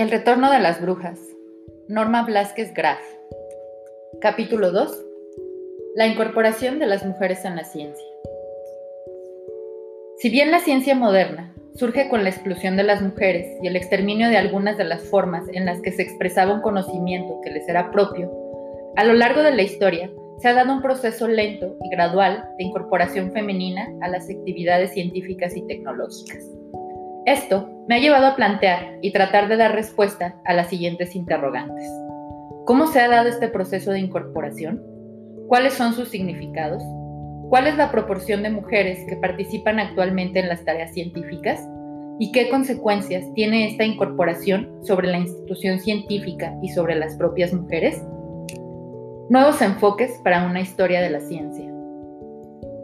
El retorno de las brujas. Norma Blasquez Graf. Capítulo 2. La incorporación de las mujeres en la ciencia. Si bien la ciencia moderna surge con la exclusión de las mujeres y el exterminio de algunas de las formas en las que se expresaba un conocimiento que les era propio, a lo largo de la historia se ha dado un proceso lento y gradual de incorporación femenina a las actividades científicas y tecnológicas. Esto me ha llevado a plantear y tratar de dar respuesta a las siguientes interrogantes. ¿Cómo se ha dado este proceso de incorporación? ¿Cuáles son sus significados? ¿Cuál es la proporción de mujeres que participan actualmente en las tareas científicas? ¿Y qué consecuencias tiene esta incorporación sobre la institución científica y sobre las propias mujeres? Nuevos enfoques para una historia de la ciencia.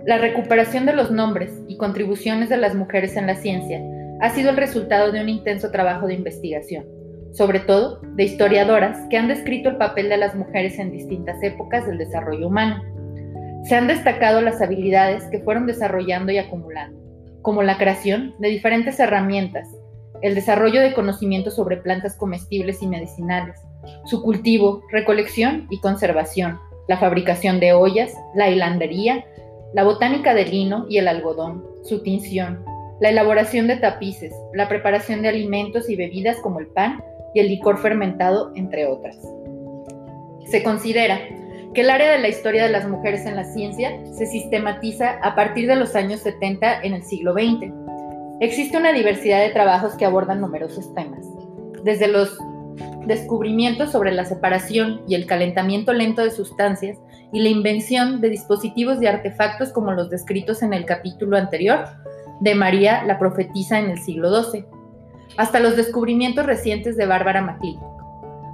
La recuperación de los nombres y contribuciones de las mujeres en la ciencia ha sido el resultado de un intenso trabajo de investigación, sobre todo de historiadoras que han descrito el papel de las mujeres en distintas épocas del desarrollo humano. Se han destacado las habilidades que fueron desarrollando y acumulando, como la creación de diferentes herramientas, el desarrollo de conocimientos sobre plantas comestibles y medicinales, su cultivo, recolección y conservación, la fabricación de ollas, la hilandería, la botánica del lino y el algodón, su tinción, la elaboración de tapices, la preparación de alimentos y bebidas como el pan y el licor fermentado, entre otras. Se considera que el área de la historia de las mujeres en la ciencia se sistematiza a partir de los años 70 en el siglo XX. Existe una diversidad de trabajos que abordan numerosos temas, desde los descubrimientos sobre la separación y el calentamiento lento de sustancias y la invención de dispositivos y artefactos como los descritos en el capítulo anterior, de María la profetisa en el siglo XII, hasta los descubrimientos recientes de Bárbara MacLeod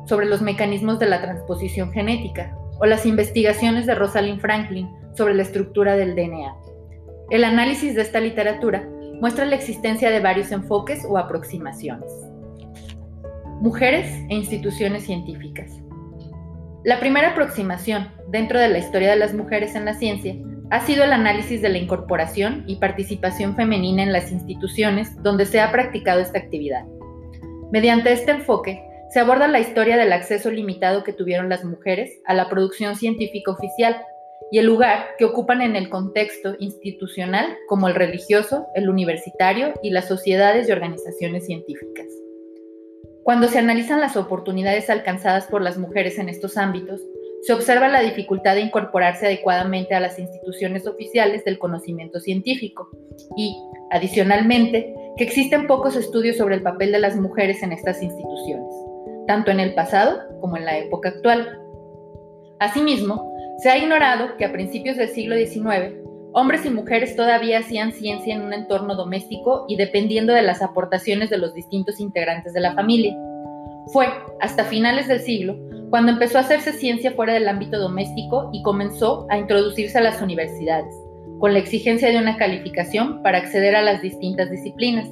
sobre los mecanismos de la transposición genética o las investigaciones de Rosalind Franklin sobre la estructura del DNA. El análisis de esta literatura muestra la existencia de varios enfoques o aproximaciones. Mujeres e instituciones científicas. La primera aproximación dentro de la historia de las mujeres en la ciencia ha sido el análisis de la incorporación y participación femenina en las instituciones donde se ha practicado esta actividad. Mediante este enfoque, se aborda la historia del acceso limitado que tuvieron las mujeres a la producción científica oficial y el lugar que ocupan en el contexto institucional como el religioso, el universitario y las sociedades y organizaciones científicas. Cuando se analizan las oportunidades alcanzadas por las mujeres en estos ámbitos, se observa la dificultad de incorporarse adecuadamente a las instituciones oficiales del conocimiento científico y, adicionalmente, que existen pocos estudios sobre el papel de las mujeres en estas instituciones, tanto en el pasado como en la época actual. Asimismo, se ha ignorado que a principios del siglo XIX, hombres y mujeres todavía hacían ciencia en un entorno doméstico y dependiendo de las aportaciones de los distintos integrantes de la familia. Fue, hasta finales del siglo, cuando empezó a hacerse ciencia fuera del ámbito doméstico y comenzó a introducirse a las universidades, con la exigencia de una calificación para acceder a las distintas disciplinas,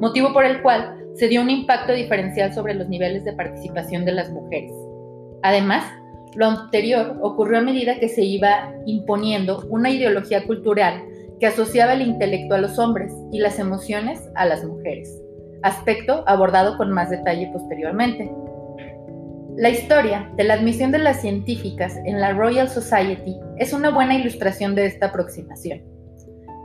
motivo por el cual se dio un impacto diferencial sobre los niveles de participación de las mujeres. Además, lo anterior ocurrió a medida que se iba imponiendo una ideología cultural que asociaba el intelecto a los hombres y las emociones a las mujeres, aspecto abordado con más detalle posteriormente. La historia de la admisión de las científicas en la Royal Society es una buena ilustración de esta aproximación.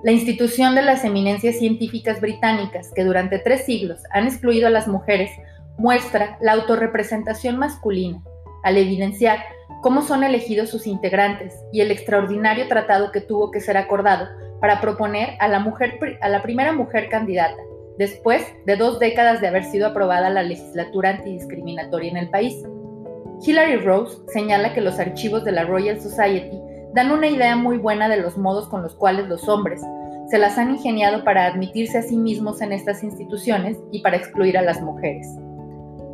La institución de las eminencias científicas británicas que durante tres siglos han excluido a las mujeres muestra la autorrepresentación masculina al evidenciar cómo son elegidos sus integrantes y el extraordinario tratado que tuvo que ser acordado para proponer a la, mujer, a la primera mujer candidata, después de dos décadas de haber sido aprobada la legislatura antidiscriminatoria en el país. Hilary Rose señala que los archivos de la Royal Society dan una idea muy buena de los modos con los cuales los hombres se las han ingeniado para admitirse a sí mismos en estas instituciones y para excluir a las mujeres.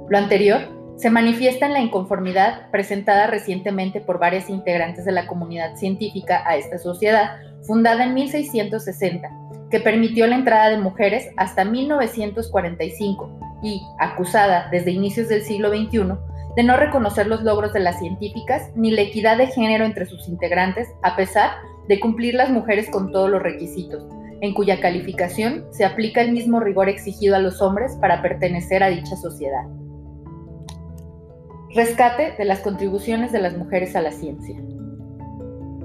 Lo anterior se manifiesta en la inconformidad presentada recientemente por varias integrantes de la comunidad científica a esta sociedad, fundada en 1660, que permitió la entrada de mujeres hasta 1945 y, acusada desde inicios del siglo XXI, de no reconocer los logros de las científicas ni la equidad de género entre sus integrantes, a pesar de cumplir las mujeres con todos los requisitos, en cuya calificación se aplica el mismo rigor exigido a los hombres para pertenecer a dicha sociedad. Rescate de las contribuciones de las mujeres a la ciencia.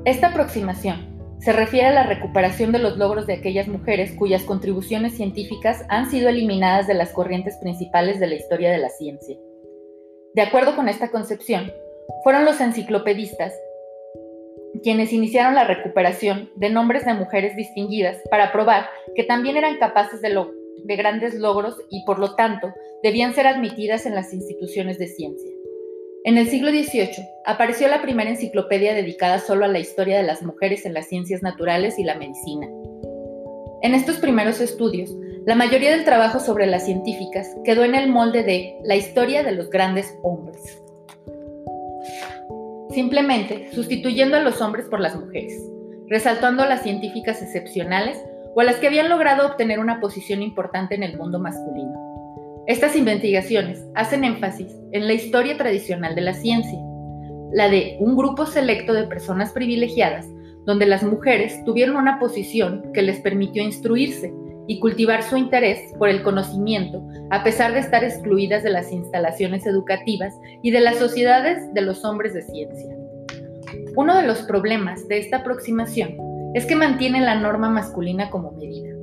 Esta aproximación se refiere a la recuperación de los logros de aquellas mujeres cuyas contribuciones científicas han sido eliminadas de las corrientes principales de la historia de la ciencia. De acuerdo con esta concepción, fueron los enciclopedistas quienes iniciaron la recuperación de nombres de mujeres distinguidas para probar que también eran capaces de, de grandes logros y por lo tanto debían ser admitidas en las instituciones de ciencia. En el siglo XVIII apareció la primera enciclopedia dedicada solo a la historia de las mujeres en las ciencias naturales y la medicina. En estos primeros estudios, la mayoría del trabajo sobre las científicas quedó en el molde de la historia de los grandes hombres, simplemente sustituyendo a los hombres por las mujeres, resaltando a las científicas excepcionales o a las que habían logrado obtener una posición importante en el mundo masculino. Estas investigaciones hacen énfasis en la historia tradicional de la ciencia, la de un grupo selecto de personas privilegiadas, donde las mujeres tuvieron una posición que les permitió instruirse y cultivar su interés por el conocimiento, a pesar de estar excluidas de las instalaciones educativas y de las sociedades de los hombres de ciencia. Uno de los problemas de esta aproximación es que mantiene la norma masculina como medida.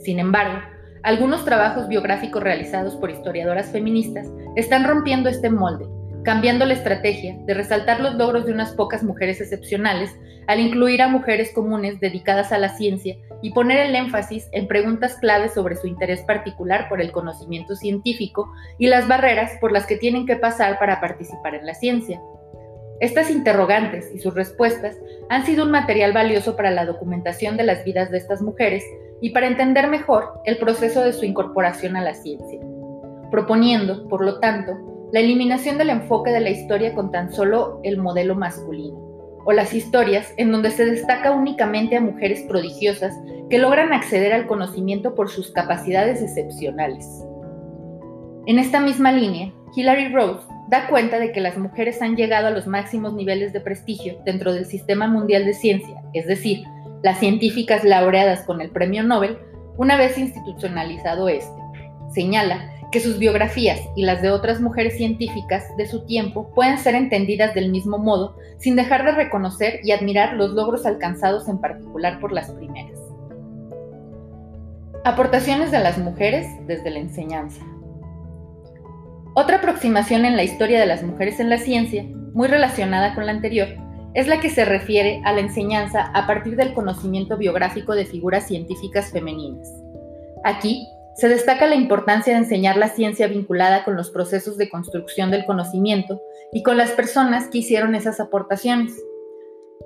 Sin embargo, algunos trabajos biográficos realizados por historiadoras feministas están rompiendo este molde, cambiando la estrategia de resaltar los logros de unas pocas mujeres excepcionales al incluir a mujeres comunes dedicadas a la ciencia y poner el énfasis en preguntas claves sobre su interés particular por el conocimiento científico y las barreras por las que tienen que pasar para participar en la ciencia. Estas interrogantes y sus respuestas han sido un material valioso para la documentación de las vidas de estas mujeres y para entender mejor el proceso de su incorporación a la ciencia, proponiendo, por lo tanto, la eliminación del enfoque de la historia con tan solo el modelo masculino, o las historias en donde se destaca únicamente a mujeres prodigiosas que logran acceder al conocimiento por sus capacidades excepcionales. En esta misma línea, Hilary Rose da cuenta de que las mujeres han llegado a los máximos niveles de prestigio dentro del sistema mundial de ciencia, es decir, las científicas laureadas con el premio Nobel una vez institucionalizado este. Señala que sus biografías y las de otras mujeres científicas de su tiempo pueden ser entendidas del mismo modo sin dejar de reconocer y admirar los logros alcanzados en particular por las primeras. Aportaciones de las mujeres desde la enseñanza. Otra aproximación en la historia de las mujeres en la ciencia, muy relacionada con la anterior, es la que se refiere a la enseñanza a partir del conocimiento biográfico de figuras científicas femeninas. Aquí se destaca la importancia de enseñar la ciencia vinculada con los procesos de construcción del conocimiento y con las personas que hicieron esas aportaciones.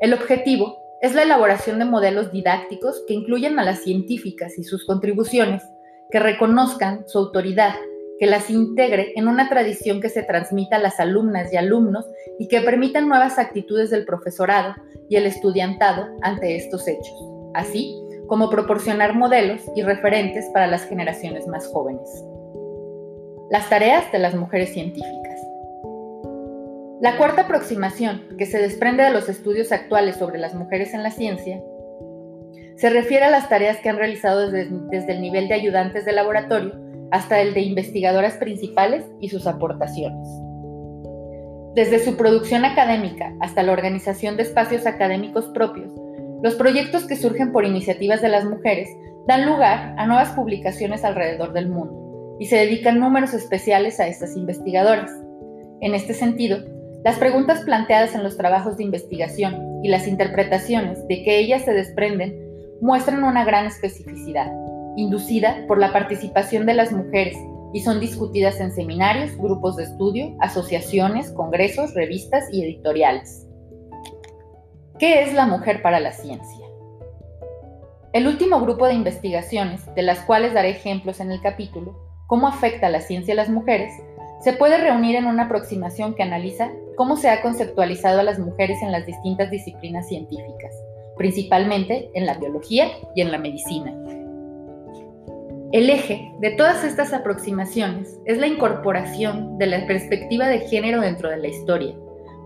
El objetivo es la elaboración de modelos didácticos que incluyan a las científicas y sus contribuciones, que reconozcan su autoridad que las integre en una tradición que se transmita a las alumnas y alumnos y que permitan nuevas actitudes del profesorado y el estudiantado ante estos hechos, así como proporcionar modelos y referentes para las generaciones más jóvenes. Las tareas de las mujeres científicas. La cuarta aproximación, que se desprende de los estudios actuales sobre las mujeres en la ciencia, se refiere a las tareas que han realizado desde, desde el nivel de ayudantes de laboratorio hasta el de investigadoras principales y sus aportaciones. Desde su producción académica hasta la organización de espacios académicos propios, los proyectos que surgen por iniciativas de las mujeres dan lugar a nuevas publicaciones alrededor del mundo y se dedican números especiales a estas investigadoras. En este sentido, las preguntas planteadas en los trabajos de investigación y las interpretaciones de que ellas se desprenden muestran una gran especificidad inducida por la participación de las mujeres y son discutidas en seminarios, grupos de estudio, asociaciones, congresos, revistas y editoriales. ¿Qué es la mujer para la ciencia? El último grupo de investigaciones, de las cuales daré ejemplos en el capítulo, cómo afecta la ciencia a las mujeres, se puede reunir en una aproximación que analiza cómo se ha conceptualizado a las mujeres en las distintas disciplinas científicas, principalmente en la biología y en la medicina. El eje de todas estas aproximaciones es la incorporación de la perspectiva de género dentro de la historia,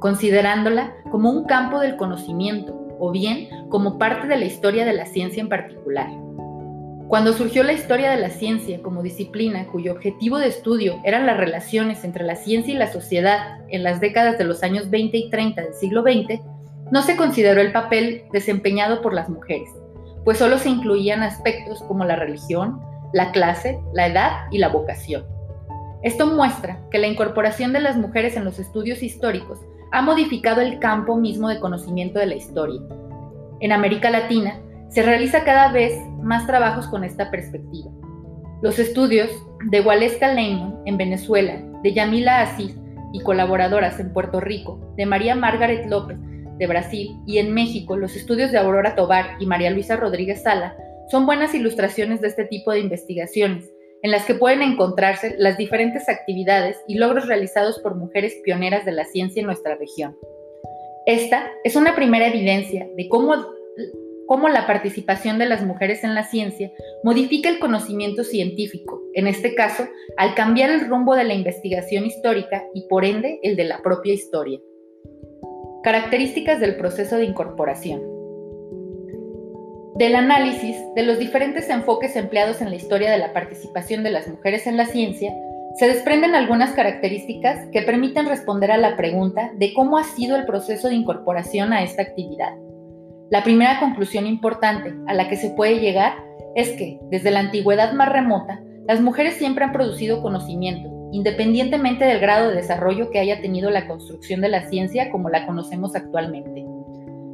considerándola como un campo del conocimiento o bien como parte de la historia de la ciencia en particular. Cuando surgió la historia de la ciencia como disciplina cuyo objetivo de estudio eran las relaciones entre la ciencia y la sociedad en las décadas de los años 20 y 30 del siglo XX, no se consideró el papel desempeñado por las mujeres, pues solo se incluían aspectos como la religión, la clase, la edad y la vocación. Esto muestra que la incorporación de las mujeres en los estudios históricos ha modificado el campo mismo de conocimiento de la historia. En América Latina, se realiza cada vez más trabajos con esta perspectiva. Los estudios de Waleska Lehmann en Venezuela, de Yamila Asís y colaboradoras en Puerto Rico, de María Margaret López de Brasil y en México los estudios de Aurora Tobar y María Luisa Rodríguez Sala son buenas ilustraciones de este tipo de investigaciones, en las que pueden encontrarse las diferentes actividades y logros realizados por mujeres pioneras de la ciencia en nuestra región. Esta es una primera evidencia de cómo cómo la participación de las mujeres en la ciencia modifica el conocimiento científico, en este caso, al cambiar el rumbo de la investigación histórica y por ende el de la propia historia. Características del proceso de incorporación. Del análisis de los diferentes enfoques empleados en la historia de la participación de las mujeres en la ciencia, se desprenden algunas características que permiten responder a la pregunta de cómo ha sido el proceso de incorporación a esta actividad. La primera conclusión importante a la que se puede llegar es que, desde la antigüedad más remota, las mujeres siempre han producido conocimiento, independientemente del grado de desarrollo que haya tenido la construcción de la ciencia como la conocemos actualmente.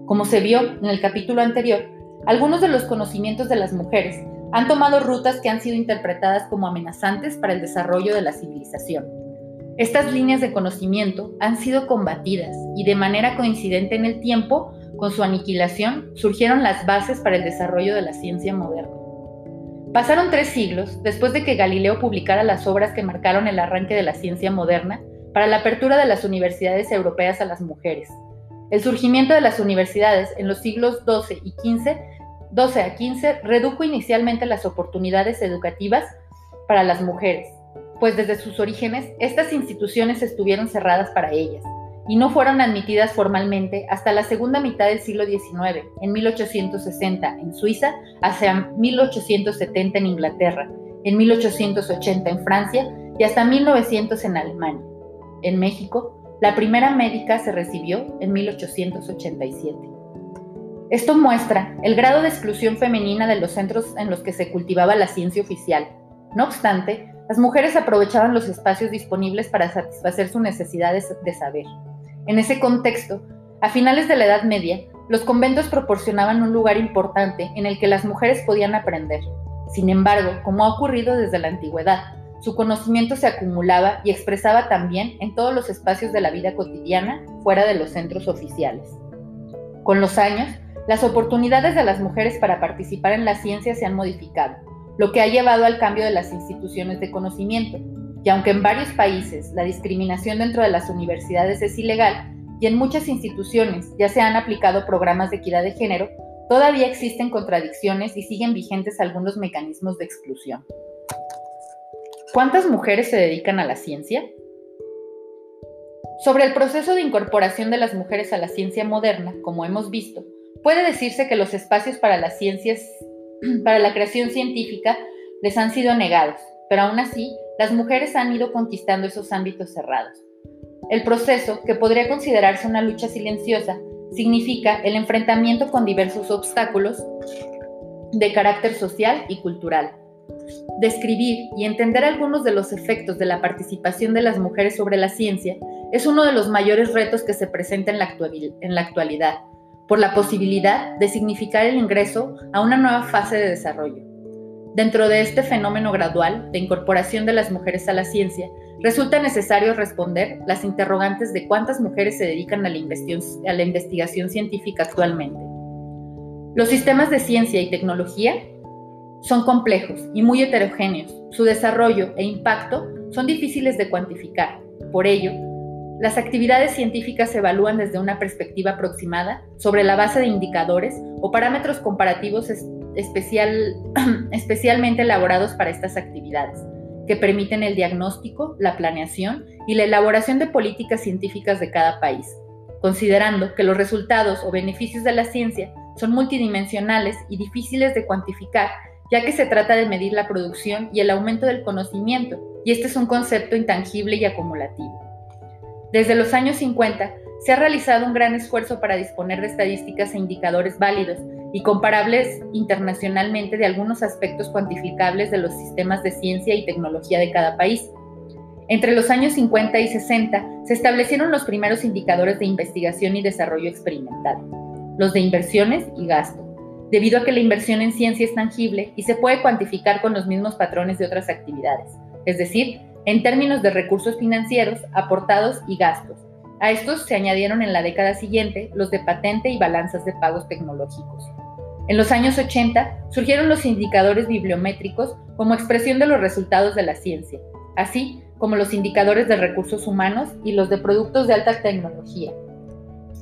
Como se vio en el capítulo anterior, algunos de los conocimientos de las mujeres han tomado rutas que han sido interpretadas como amenazantes para el desarrollo de la civilización. Estas líneas de conocimiento han sido combatidas y de manera coincidente en el tiempo con su aniquilación surgieron las bases para el desarrollo de la ciencia moderna. Pasaron tres siglos después de que Galileo publicara las obras que marcaron el arranque de la ciencia moderna para la apertura de las universidades europeas a las mujeres. El surgimiento de las universidades en los siglos XII y XV, 12 a XV redujo inicialmente las oportunidades educativas para las mujeres, pues desde sus orígenes estas instituciones estuvieron cerradas para ellas y no fueron admitidas formalmente hasta la segunda mitad del siglo XIX, en 1860 en Suiza, hacia 1870 en Inglaterra, en 1880 en Francia y hasta 1900 en Alemania. En México, la primera médica se recibió en 1887. Esto muestra el grado de exclusión femenina de los centros en los que se cultivaba la ciencia oficial. No obstante, las mujeres aprovechaban los espacios disponibles para satisfacer sus necesidades de saber. En ese contexto, a finales de la Edad Media, los conventos proporcionaban un lugar importante en el que las mujeres podían aprender. Sin embargo, como ha ocurrido desde la antigüedad, su conocimiento se acumulaba y expresaba también en todos los espacios de la vida cotidiana fuera de los centros oficiales. Con los años, las oportunidades de las mujeres para participar en la ciencia se han modificado, lo que ha llevado al cambio de las instituciones de conocimiento, y aunque en varios países la discriminación dentro de las universidades es ilegal y en muchas instituciones ya se han aplicado programas de equidad de género, todavía existen contradicciones y siguen vigentes algunos mecanismos de exclusión. ¿Cuántas mujeres se dedican a la ciencia? Sobre el proceso de incorporación de las mujeres a la ciencia moderna, como hemos visto, puede decirse que los espacios para las ciencias, para la creación científica, les han sido negados, pero aún así las mujeres han ido conquistando esos ámbitos cerrados. El proceso, que podría considerarse una lucha silenciosa, significa el enfrentamiento con diversos obstáculos de carácter social y cultural. Describir y entender algunos de los efectos de la participación de las mujeres sobre la ciencia es uno de los mayores retos que se presenta en la, actualidad, por la posibilidad de significar el ingreso a una nueva fase de desarrollo. Dentro de este fenómeno gradual de incorporación de las mujeres a la ciencia, resulta necesario responder las interrogantes de cuántas mujeres se dedican a la, investigación, científica actualmente. Los sistemas de ciencia y tecnología son complejos y muy heterogéneos. Su desarrollo e impacto son difíciles de cuantificar. Por ello, las actividades científicas se evalúan desde una perspectiva aproximada sobre la base de indicadores o parámetros comparativos especial, especialmente elaborados para estas actividades, que permiten el diagnóstico, la planeación y la elaboración de políticas científicas de cada país, considerando que los resultados o beneficios de la ciencia son multidimensionales y difíciles de cuantificar ya que se trata de medir la producción y el aumento del conocimiento, y este es un concepto intangible y acumulativo. Desde los años 50 se ha realizado un gran esfuerzo para disponer de estadísticas e indicadores válidos y comparables internacionalmente de algunos aspectos cuantificables de los sistemas de ciencia y tecnología de cada país. Entre los años 50 y 60 se establecieron los primeros indicadores de investigación y desarrollo experimental, los de inversiones y gasto, debido a que la inversión en ciencia es tangible y se puede cuantificar con los mismos patrones de otras actividades, es decir, en términos de recursos financieros, aportados y gastos. A estos se añadieron en la década siguiente los de patente y balanzas de pagos tecnológicos. En los años 80 surgieron los indicadores bibliométricos como expresión de los resultados de la ciencia, así como los indicadores de recursos humanos y los de productos de alta tecnología.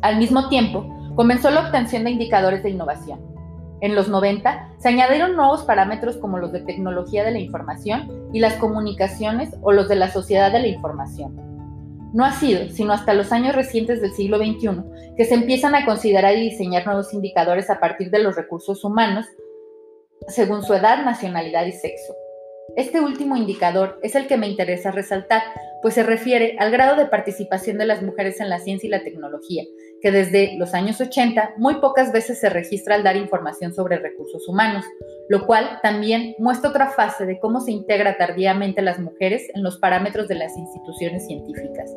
Al mismo tiempo, comenzó la obtención de indicadores de innovación. En los 90 se añadieron nuevos parámetros como los de tecnología de la información y las comunicaciones o los de la sociedad de la información. No ha sido, sino hasta los años recientes del siglo XXI, que se empiezan a considerar y diseñar nuevos indicadores a partir de los recursos humanos, según su edad, nacionalidad y sexo. Este último indicador es el que me interesa resaltar, pues se refiere al grado de participación de las mujeres en la ciencia y la tecnología, que desde los años 80 muy pocas veces se registra al dar información sobre recursos humanos, lo cual también muestra otra fase de cómo se integra tardíamente las mujeres en los parámetros de las instituciones científicas.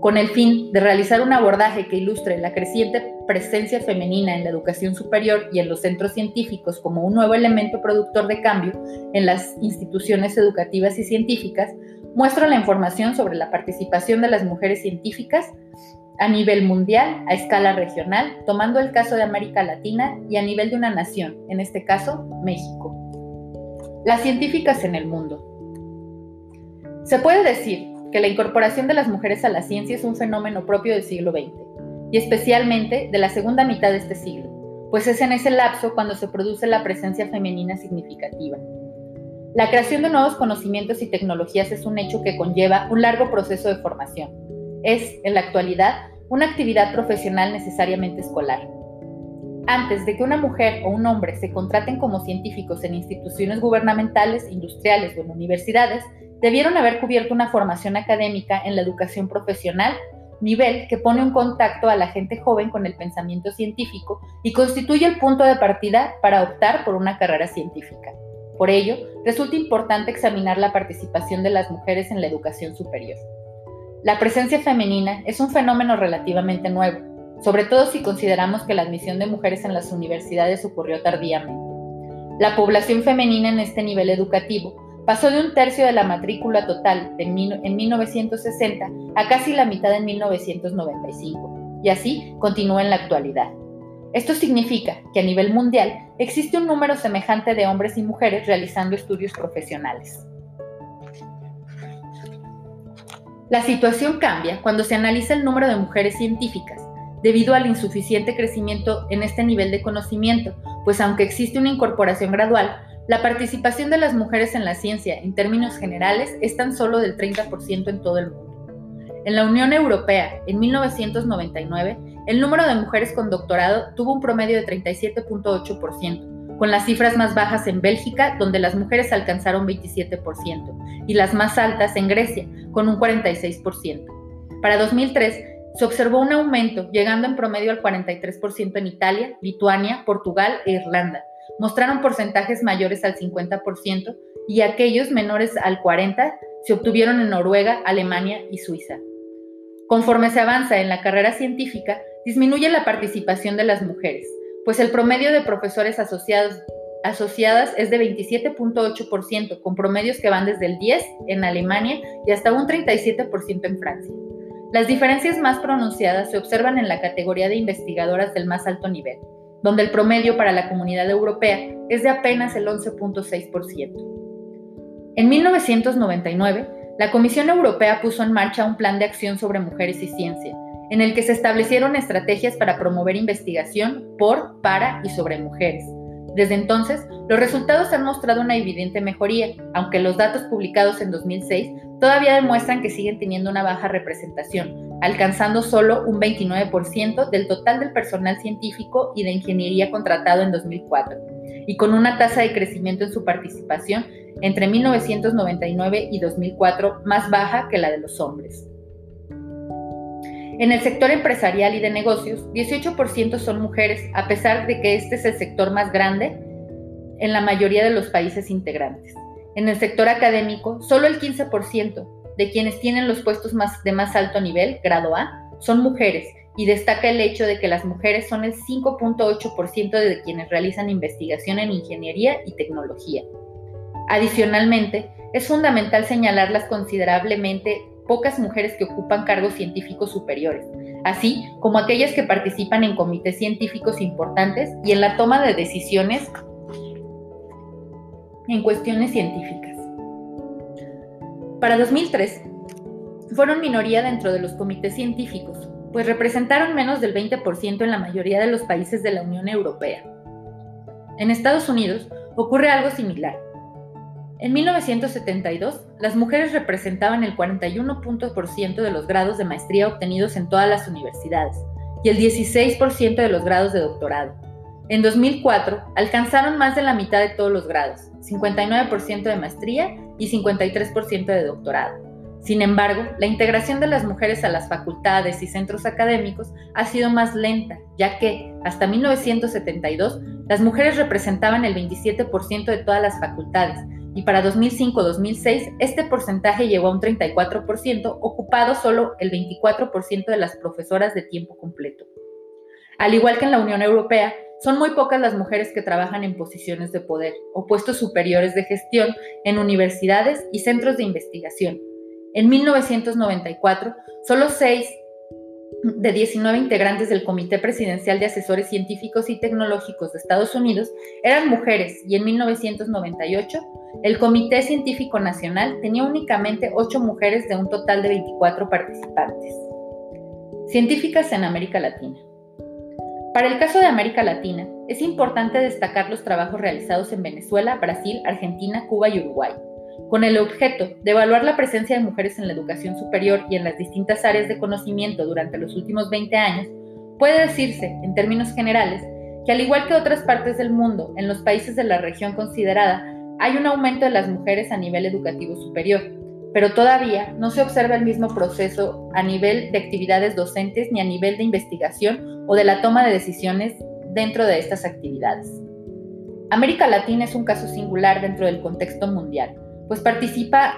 Con el fin de realizar un abordaje que ilustre la creciente presencia femenina en la educación superior y en los centros científicos como un nuevo elemento productor de cambio en las instituciones educativas y científicas, muestro la información sobre la participación de las mujeres científicas a nivel mundial, a escala regional, tomando el caso de América Latina y a nivel de una nación, en este caso México. Las científicas en el mundo. Se puede decir que la incorporación de las mujeres a la ciencia es un fenómeno propio del siglo XX, y especialmente de la segunda mitad de este siglo, pues es en ese lapso cuando se produce la presencia femenina significativa. La creación de nuevos conocimientos y tecnologías es un hecho que conlleva un largo proceso de formación. Es, en la actualidad, una actividad profesional necesariamente escolar. Antes de que una mujer o un hombre se contraten como científicos en instituciones gubernamentales, industriales o en universidades, debieron haber cubierto una formación académica en la educación profesional, nivel que pone un contacto a la gente joven con el pensamiento científico y constituye el punto de partida para optar por una carrera científica. Por ello, resulta importante examinar la participación de las mujeres en la educación superior. La presencia femenina es un fenómeno relativamente nuevo, sobre todo si consideramos que la admisión de mujeres en las universidades ocurrió tardíamente. La población femenina en este nivel educativo pasó de un tercio de la matrícula total en 1960 a casi la mitad en 1995, y así continúa en la actualidad. Esto significa que a nivel mundial existe un número semejante de hombres y mujeres realizando estudios profesionales. La situación cambia cuando se analiza el número de mujeres científicas, debido al insuficiente crecimiento en este nivel de conocimiento, pues aunque existe una incorporación gradual, la participación de las mujeres en la ciencia, en términos generales, es tan solo del 30% en todo el mundo. En la Unión Europea, en 1999, el número de mujeres con doctorado tuvo un promedio de 37.8%, con las cifras más bajas en Bélgica, donde las mujeres alcanzaron 27%, y las más altas en Grecia, con un 46%. Para 2003, se observó un aumento, llegando en promedio al 43% en Italia, Lituania, Portugal e Irlanda, mostraron porcentajes mayores al 50% y aquellos menores al 40% se obtuvieron en Noruega, Alemania y Suiza. Conforme se avanza en la carrera científica, disminuye la participación de las mujeres, pues el promedio de profesores asociados, asociadas es de 27.8%, con promedios que van desde el 10% en Alemania y hasta un 37% en Francia. Las diferencias más pronunciadas se observan en la categoría de investigadoras del más alto nivel, donde el promedio para la comunidad europea es de apenas el 11.6%. En 1999, la Comisión Europea puso en marcha un plan de acción sobre mujeres y ciencia, en el que se establecieron estrategias para promover investigación por, para y sobre mujeres. Desde entonces, los resultados han mostrado una evidente mejoría, aunque los datos publicados en 2006 todavía demuestran que siguen teniendo una baja representación, alcanzando solo un 29% del total del personal científico y de ingeniería contratado en 2004, y con una tasa de crecimiento en su participación entre 1999 y 2004 más baja que la de los hombres. En el sector empresarial y de negocios, 18% son mujeres, a pesar de que este es el sector más grande en la mayoría de los países integrantes. En el sector académico, solo el 15% de quienes tienen los puestos más, de más alto nivel, grado A, son mujeres, y destaca el hecho de que las mujeres son el 5.8% de quienes realizan investigación en ingeniería y tecnología. Adicionalmente, es fundamental señalar las considerablemente pocas mujeres que ocupan cargos científicos superiores, así como aquellas que participan en comités científicos importantes y en la toma de decisiones en cuestiones científicas. Para 2003, fueron minoría dentro de los comités científicos, pues representaron menos del 20% en la mayoría de los países de la Unión Europea. En Estados Unidos ocurre algo similar. En 1972, las mujeres representaban el 41% de los grados de maestría obtenidos en todas las universidades y el 16% de los grados de doctorado. En 2004, alcanzaron más de la mitad de todos los grados, 59% de maestría y 53% de doctorado. Sin embargo, la integración de las mujeres a las facultades y centros académicos ha sido más lenta, ya que, hasta 1972, las mujeres representaban el 27% de todas las facultades, y para 2005-2006 este porcentaje llegó a un 34%, ocupado solo el 24% de las profesoras de tiempo completo. Al igual que en la Unión Europea, son muy pocas las mujeres que trabajan en posiciones de poder o puestos superiores de gestión en universidades y centros de investigación. En 1994, solo 6 de 19 integrantes del Comité Presidencial de Asesores Científicos y Tecnológicos de Estados Unidos eran mujeres y en 1998 el Comité Científico Nacional tenía únicamente 8 mujeres de un total de 24 participantes. Científicas en América Latina. Para el caso de América Latina, es importante destacar los trabajos realizados en Venezuela, Brasil, Argentina, Cuba y Uruguay, con el objeto de evaluar la presencia de mujeres en la educación superior y en las distintas áreas de conocimiento durante los últimos 20 años, puede decirse, en términos generales, que al igual que otras partes del mundo, en los países de la región considerada, hay un aumento de las mujeres a nivel educativo superior, pero todavía no se observa el mismo proceso a nivel de actividades docentes ni a nivel de investigación o de la toma de decisiones dentro de estas actividades. América Latina es un caso singular dentro del contexto mundial, pues participa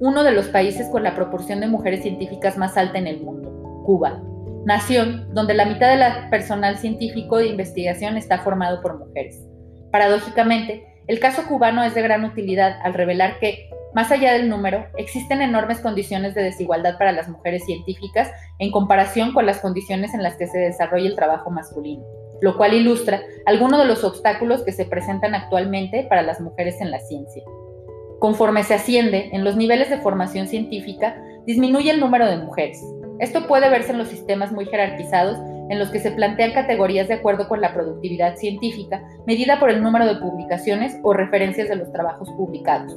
uno de los países con la proporción de mujeres científicas más alta en el mundo, Cuba, nación donde la mitad del personal científico de investigación está formado por mujeres. Paradójicamente, el caso cubano es de gran utilidad al revelar que más allá del número, existen enormes condiciones de desigualdad para las mujeres científicas en comparación con las condiciones en las que se desarrolla el trabajo masculino, lo cual ilustra algunos de los obstáculos que se presentan actualmente para las mujeres en la ciencia. Conforme se asciende en los niveles de formación científica, disminuye el número de mujeres. Esto puede verse en los sistemas muy jerarquizados en los que se plantean categorías de acuerdo con la productividad científica, medida por el número de publicaciones o referencias de los trabajos publicados.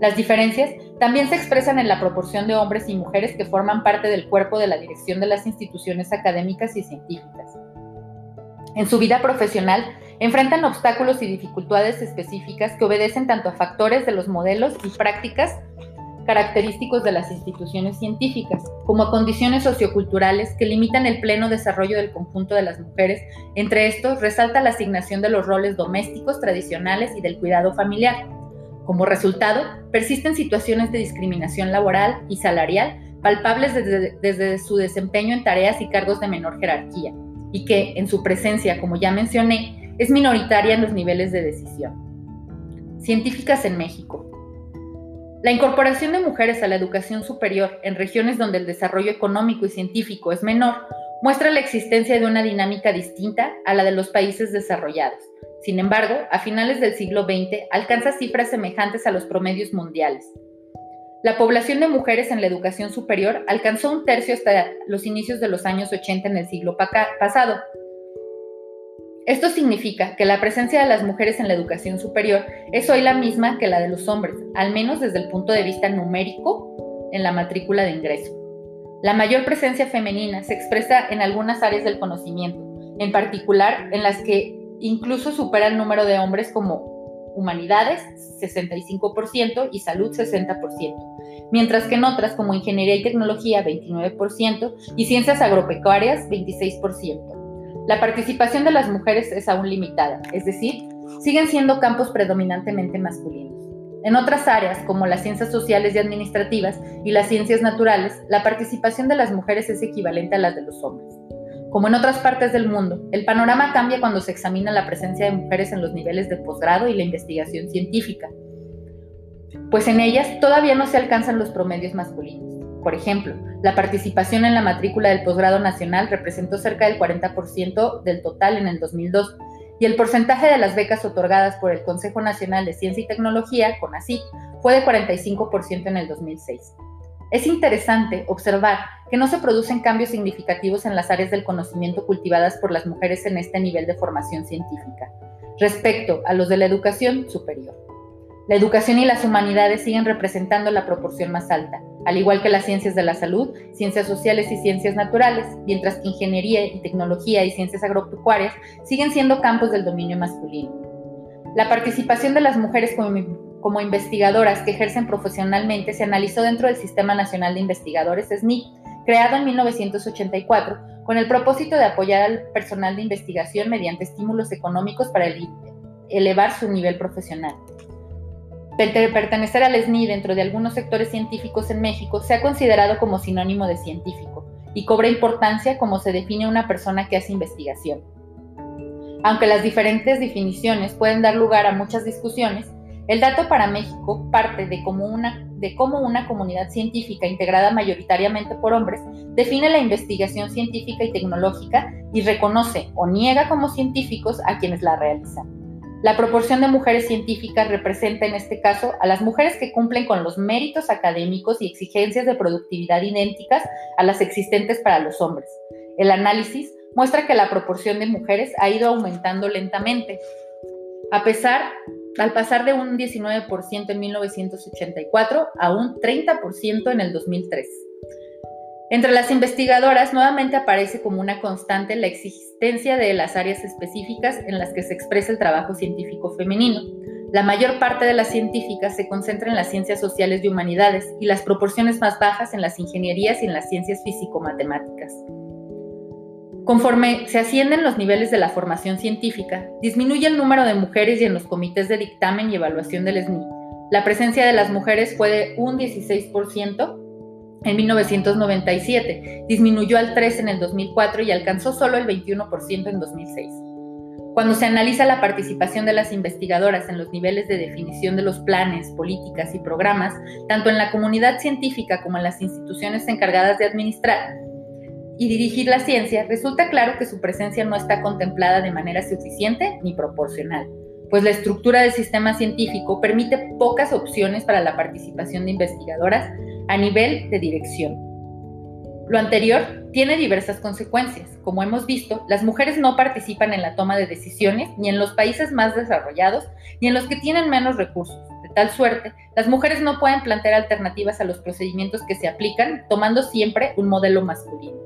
Las diferencias también se expresan en la proporción de hombres y mujeres que forman parte del cuerpo de la dirección de las instituciones académicas y científicas. En su vida profesional, enfrentan obstáculos y dificultades específicas que obedecen tanto a factores de los modelos y prácticas característicos de las instituciones científicas, como a condiciones socioculturales que limitan el pleno desarrollo del conjunto de las mujeres. Entre estos, resalta la asignación de los roles domésticos tradicionales y del cuidado familiar, como resultado, persisten situaciones de discriminación laboral y salarial palpables desde, su desempeño en tareas y cargos de menor jerarquía, y que, en su presencia, como ya mencioné, es minoritaria en los niveles de decisión. Científicas en México. La incorporación de mujeres a la educación superior en regiones donde el desarrollo económico y científico es menor muestra la existencia de una dinámica distinta a la de los países desarrollados sin embargo, a finales del siglo XX alcanza cifras semejantes a los promedios mundiales. La población de mujeres en la educación superior alcanzó un tercio hasta los inicios de los años 80 en el siglo pasado. Esto significa que la presencia de las mujeres en la educación superior es hoy la misma que la de los hombres, al menos desde el punto de vista numérico en la matrícula de ingreso. La mayor presencia femenina se expresa en algunas áreas del conocimiento, en particular en las que incluso supera el número de hombres como humanidades 65% y salud 60%, mientras que en otras como ingeniería y tecnología 29% y ciencias agropecuarias 26%. La participación de las mujeres es aún limitada, es decir, siguen siendo campos predominantemente masculinos. En otras áreas, como las ciencias sociales y administrativas y las ciencias naturales, la participación de las mujeres es equivalente a la de los hombres. Como en otras partes del mundo, el panorama cambia cuando se examina la presencia de mujeres en los niveles de posgrado y la investigación científica, pues en ellas todavía no se alcanzan los promedios masculinos. Por ejemplo, la participación en la matrícula del posgrado nacional representó cerca del 40% del total en el 2002 y el porcentaje de las becas otorgadas por el Consejo Nacional de Ciencia y Tecnología, CONACYT, fue de 45% en el 2006. Es interesante observar que no se producen cambios significativos en las áreas del conocimiento cultivadas por las mujeres en este nivel de formación científica, respecto a los de la educación superior. La educación y las humanidades siguen representando la proporción más alta, al igual que las ciencias de la salud, ciencias sociales y ciencias naturales, mientras que ingeniería y tecnología y ciencias agropecuarias siguen siendo campos del dominio masculino. La participación de las mujeres como investigadoras que ejercen profesionalmente se analizó dentro del Sistema Nacional de Investigadores SNIP, creado en 1984, con el propósito de apoyar al personal de investigación mediante estímulos económicos para elevar su nivel profesional. Pertenecer al SNI dentro de algunos sectores científicos en México se ha considerado como sinónimo de científico y cobra importancia como se define una persona que hace investigación. Aunque las diferentes definiciones pueden dar lugar a muchas discusiones, el dato para México parte de cómo, una, de cómo una comunidad científica integrada mayoritariamente por hombres define la investigación científica y tecnológica y reconoce o niega como científicos a quienes la realizan. La proporción de mujeres científicas representa en este caso a las mujeres que cumplen con los méritos académicos y exigencias de productividad idénticas a las existentes para los hombres. El análisis muestra que la proporción de mujeres ha ido aumentando lentamente, a pesar al pasar de un 19% en 1984 a un 30% en el 2003. Entre las investigadoras nuevamente aparece como una constante la existencia de las áreas específicas en las que se expresa el trabajo científico femenino. La mayor parte de las científicas se concentra en las ciencias sociales y humanidades y las proporciones más bajas en las ingenierías y en las ciencias físico-matemáticas. Conforme se ascienden los niveles de la formación científica, disminuye el número de mujeres y en los comités de dictamen y evaluación del SNI. La presencia de las mujeres fue de un 16% en 1997, disminuyó al 3% en el 2004 y alcanzó solo el 21% en 2006. Cuando se analiza la participación de las investigadoras en los niveles de definición de los planes, políticas y programas, tanto en la comunidad científica como en las instituciones encargadas de administrar, y dirigir la ciencia, resulta claro que su presencia no está contemplada de manera suficiente ni proporcional, pues la estructura del sistema científico permite pocas opciones para la participación de investigadoras a nivel de dirección. Lo anterior tiene diversas consecuencias. Como hemos visto, las mujeres no participan en la toma de decisiones ni en los países más desarrollados ni en los que tienen menos recursos. De tal suerte, las mujeres no pueden plantear alternativas a los procedimientos que se aplican, tomando siempre un modelo masculino.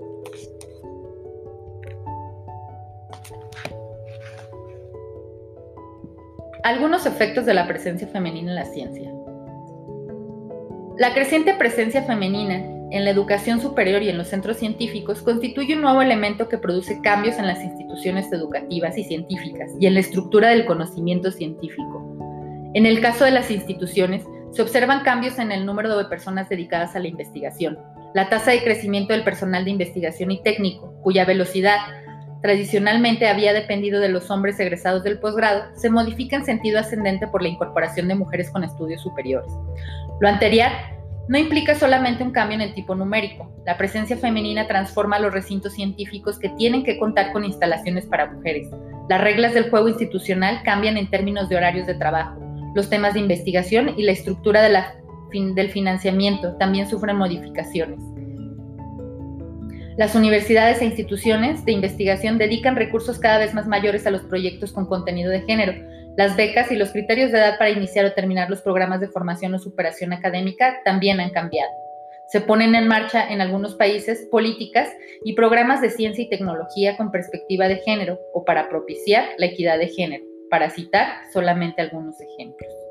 Algunos efectos de la presencia femenina en la ciencia. La creciente presencia femenina en la educación superior y en los centros científicos constituye un nuevo elemento que produce cambios en las instituciones educativas y científicas y en la estructura del conocimiento científico. En el caso de las instituciones, se observan cambios en el número de personas dedicadas a la investigación, la tasa de crecimiento del personal de investigación y técnico, cuya velocidad tradicionalmente había dependido de los hombres egresados del posgrado, se modifica en sentido ascendente por la incorporación de mujeres con estudios superiores. Lo anterior no implica solamente un cambio en el tipo numérico. La presencia femenina transforma los recintos científicos que tienen que contar con instalaciones para mujeres. Las reglas del juego institucional cambian en términos de horarios de trabajo. Los temas de investigación y la estructura del financiamiento también sufren modificaciones. Las universidades e instituciones de investigación dedican recursos cada vez más mayores a los proyectos con contenido de género. Las becas y los criterios de edad para iniciar o terminar los programas de formación o superación académica también han cambiado. Se ponen en marcha en algunos países políticas y programas de ciencia y tecnología con perspectiva de género o para propiciar la equidad de género, para citar solamente algunos ejemplos.